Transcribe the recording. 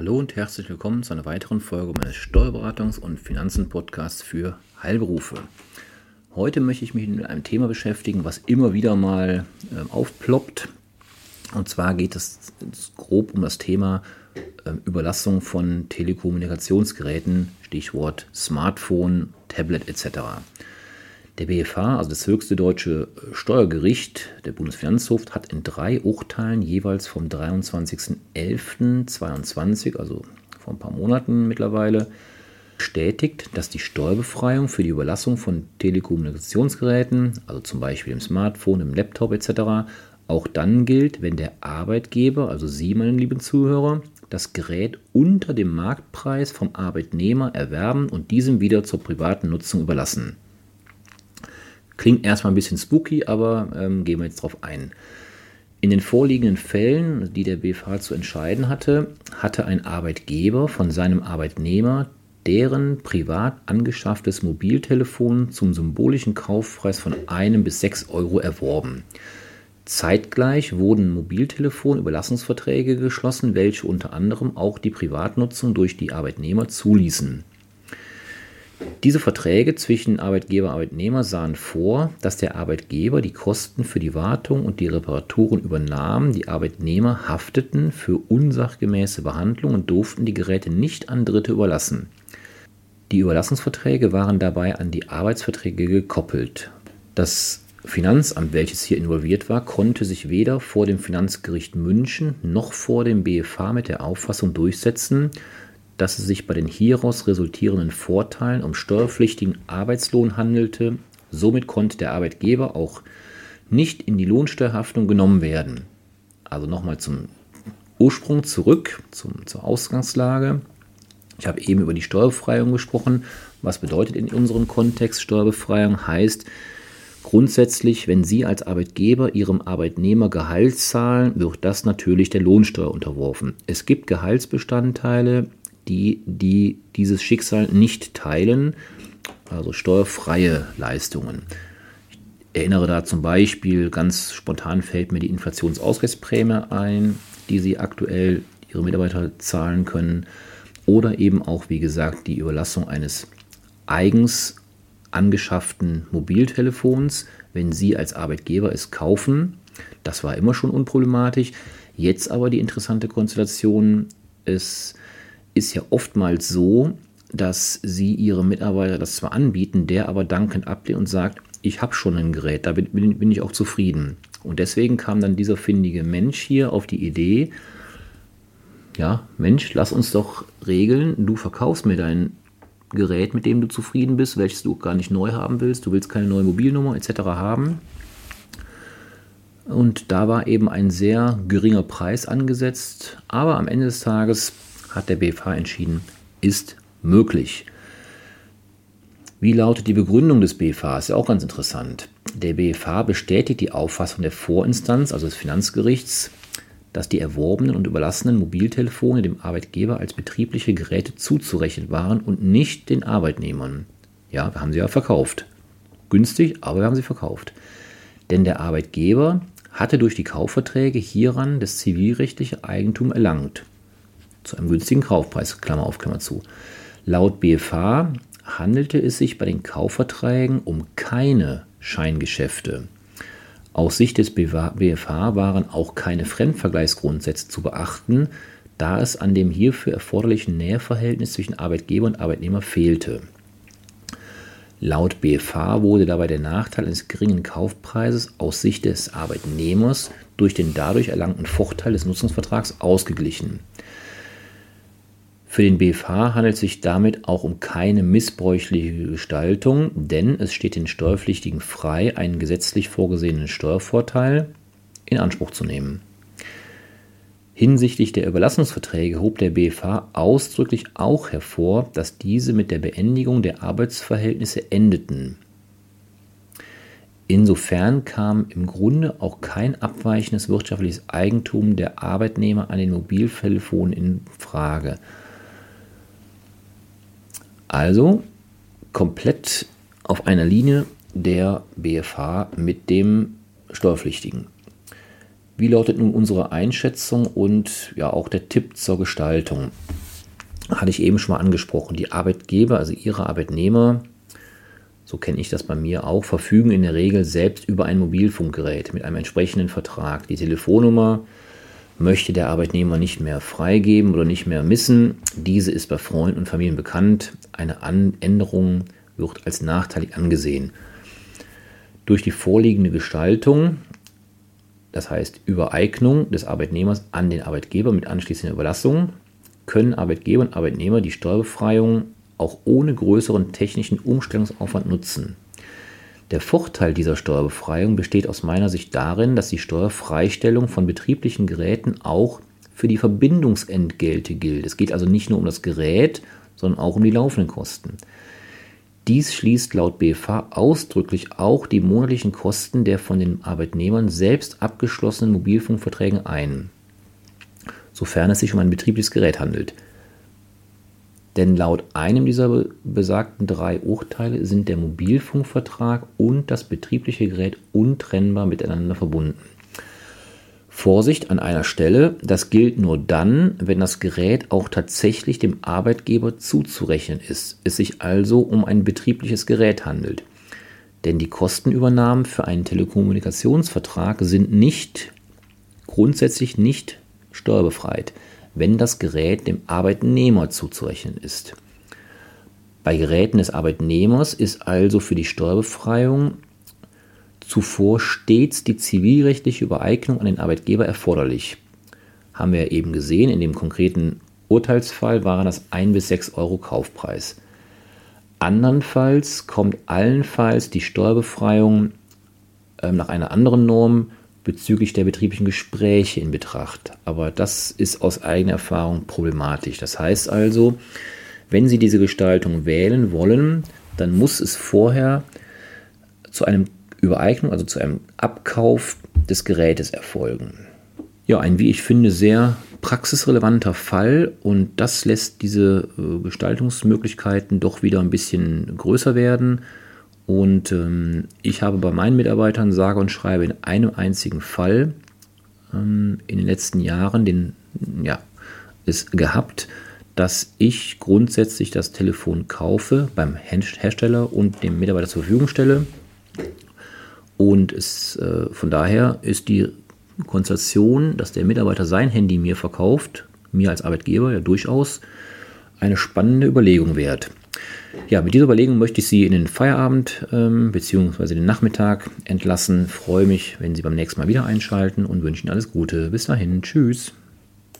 Hallo und herzlich willkommen zu einer weiteren Folge meines Steuerberatungs- und Finanzen-Podcasts für Heilberufe. Heute möchte ich mich mit einem Thema beschäftigen, was immer wieder mal äh, aufploppt. Und zwar geht es grob um das Thema äh, Überlassung von Telekommunikationsgeräten, Stichwort Smartphone, Tablet etc. Der BFH, also das höchste deutsche Steuergericht, der Bundesfinanzhof, hat in drei Urteilen jeweils vom 23.11.22, also vor ein paar Monaten mittlerweile, bestätigt, dass die Steuerbefreiung für die Überlassung von Telekommunikationsgeräten, also zum Beispiel im Smartphone, im Laptop etc., auch dann gilt, wenn der Arbeitgeber, also Sie, meine lieben Zuhörer, das Gerät unter dem Marktpreis vom Arbeitnehmer erwerben und diesem wieder zur privaten Nutzung überlassen. Klingt erstmal ein bisschen spooky, aber ähm, gehen wir jetzt drauf ein. In den vorliegenden Fällen, die der BFH zu entscheiden hatte, hatte ein Arbeitgeber von seinem Arbeitnehmer deren privat angeschafftes Mobiltelefon zum symbolischen Kaufpreis von einem bis sechs Euro erworben. Zeitgleich wurden Mobiltelefon-Überlassungsverträge geschlossen, welche unter anderem auch die Privatnutzung durch die Arbeitnehmer zuließen. Diese Verträge zwischen Arbeitgeber und Arbeitnehmer sahen vor, dass der Arbeitgeber die Kosten für die Wartung und die Reparaturen übernahm, die Arbeitnehmer hafteten für unsachgemäße Behandlung und durften die Geräte nicht an Dritte überlassen. Die Überlassungsverträge waren dabei an die Arbeitsverträge gekoppelt. Das Finanzamt, welches hier involviert war, konnte sich weder vor dem Finanzgericht München noch vor dem BFH mit der Auffassung durchsetzen, dass es sich bei den hieraus resultierenden Vorteilen um steuerpflichtigen Arbeitslohn handelte. Somit konnte der Arbeitgeber auch nicht in die Lohnsteuerhaftung genommen werden. Also nochmal zum Ursprung zurück, zum, zur Ausgangslage. Ich habe eben über die Steuerbefreiung gesprochen. Was bedeutet in unserem Kontext Steuerbefreiung? Heißt, grundsätzlich, wenn Sie als Arbeitgeber Ihrem Arbeitnehmer Gehalt zahlen, wird das natürlich der Lohnsteuer unterworfen. Es gibt Gehaltsbestandteile, die, die dieses Schicksal nicht teilen, also steuerfreie Leistungen. Ich erinnere da zum Beispiel, ganz spontan fällt mir die Inflationsausgleichsprämie ein, die Sie aktuell Ihre Mitarbeiter zahlen können. Oder eben auch, wie gesagt, die Überlassung eines eigens angeschafften Mobiltelefons, wenn Sie als Arbeitgeber es kaufen. Das war immer schon unproblematisch. Jetzt aber die interessante Konstellation, es ist ja oftmals so, dass sie ihre Mitarbeiter das zwar anbieten, der aber dankend ablehnt und sagt, ich habe schon ein Gerät, da bin, bin, ich auch zufrieden. Und deswegen kam dann dieser findige Mensch hier auf die Idee, ja, Mensch, lass uns doch regeln, du verkaufst mir dein Gerät, mit dem du zufrieden bist, welches du gar nicht neu haben willst, du willst keine neue Mobilnummer etc. haben. Und da war eben ein sehr geringer Preis angesetzt, aber am Ende des Tages hat der BFH entschieden, ist möglich. Wie lautet die Begründung des BFH? Ist ja auch ganz interessant. Der BFH bestätigt die Auffassung der Vorinstanz, also des Finanzgerichts, dass die erworbenen und überlassenen Mobiltelefone dem Arbeitgeber als betriebliche Geräte zuzurechnen waren und nicht den Arbeitnehmern. Ja, wir haben sie ja verkauft. Günstig, aber wir haben sie verkauft. Denn der Arbeitgeber hatte durch die Kaufverträge hieran das zivilrechtliche Eigentum erlangt zu einem günstigen Kaufpreis, Klammer auf, Klammer zu. Laut BFH handelte es sich bei den Kaufverträgen um keine Scheingeschäfte. Aus Sicht des BFH waren auch keine Fremdvergleichsgrundsätze zu beachten, da es an dem hierfür erforderlichen Näheverhältnis zwischen Arbeitgeber und Arbeitnehmer fehlte. Laut BFH wurde dabei der Nachteil eines geringen Kaufpreises aus Sicht des Arbeitnehmers durch den dadurch erlangten Vorteil des Nutzungsvertrags ausgeglichen. Für den BFH handelt es sich damit auch um keine missbräuchliche Gestaltung, denn es steht den Steuerpflichtigen frei, einen gesetzlich vorgesehenen Steuervorteil in Anspruch zu nehmen. Hinsichtlich der Überlassungsverträge hob der BFH ausdrücklich auch hervor, dass diese mit der Beendigung der Arbeitsverhältnisse endeten. Insofern kam im Grunde auch kein abweichendes wirtschaftliches Eigentum der Arbeitnehmer an den Mobiltelefonen in Frage. Also komplett auf einer Linie der BFH mit dem Steuerpflichtigen. Wie lautet nun unsere Einschätzung und ja auch der Tipp zur Gestaltung? Hatte ich eben schon mal angesprochen. Die Arbeitgeber, also ihre Arbeitnehmer, so kenne ich das bei mir auch, verfügen in der Regel selbst über ein Mobilfunkgerät mit einem entsprechenden Vertrag. Die Telefonnummer möchte der Arbeitnehmer nicht mehr freigeben oder nicht mehr missen. Diese ist bei Freunden und Familien bekannt. Eine Änderung wird als nachteilig angesehen. Durch die vorliegende Gestaltung, das heißt Übereignung des Arbeitnehmers an den Arbeitgeber mit anschließender Überlassung, können Arbeitgeber und Arbeitnehmer die Steuerbefreiung auch ohne größeren technischen Umstellungsaufwand nutzen. Der Vorteil dieser Steuerbefreiung besteht aus meiner Sicht darin, dass die Steuerfreistellung von betrieblichen Geräten auch für die Verbindungsentgelte gilt. Es geht also nicht nur um das Gerät, sondern auch um die laufenden Kosten. Dies schließt laut BFH ausdrücklich auch die monatlichen Kosten der von den Arbeitnehmern selbst abgeschlossenen Mobilfunkverträge ein, sofern es sich um ein betriebliches Gerät handelt. Denn laut einem dieser besagten drei Urteile sind der Mobilfunkvertrag und das betriebliche Gerät untrennbar miteinander verbunden. Vorsicht an einer Stelle, das gilt nur dann, wenn das Gerät auch tatsächlich dem Arbeitgeber zuzurechnen ist, es sich also um ein betriebliches Gerät handelt. Denn die Kostenübernahmen für einen Telekommunikationsvertrag sind nicht grundsätzlich nicht steuerbefreit wenn das Gerät dem Arbeitnehmer zuzurechnen ist. Bei Geräten des Arbeitnehmers ist also für die Steuerbefreiung zuvor stets die zivilrechtliche Übereignung an den Arbeitgeber erforderlich. Haben wir eben gesehen, in dem konkreten Urteilsfall waren das 1 bis 6 Euro Kaufpreis. Andernfalls kommt allenfalls die Steuerbefreiung äh, nach einer anderen Norm bezüglich der betrieblichen Gespräche in Betracht. Aber das ist aus eigener Erfahrung problematisch. Das heißt also, wenn Sie diese Gestaltung wählen wollen, dann muss es vorher zu einem Übereignung, also zu einem Abkauf des Gerätes erfolgen. Ja, ein, wie ich finde, sehr praxisrelevanter Fall und das lässt diese äh, Gestaltungsmöglichkeiten doch wieder ein bisschen größer werden und ähm, ich habe bei meinen Mitarbeitern sage und schreibe in einem einzigen Fall ähm, in den letzten Jahren den, ja, es gehabt, dass ich grundsätzlich das Telefon kaufe beim Hersteller und dem Mitarbeiter zur Verfügung stelle. Und es, äh, von daher ist die Konstellation, dass der Mitarbeiter sein Handy mir verkauft, mir als Arbeitgeber ja durchaus eine spannende Überlegung wert. Ja, mit dieser Überlegung möchte ich Sie in den Feierabend ähm, bzw. den Nachmittag entlassen. Freue mich, wenn Sie beim nächsten Mal wieder einschalten und wünsche Ihnen alles Gute. Bis dahin, tschüss.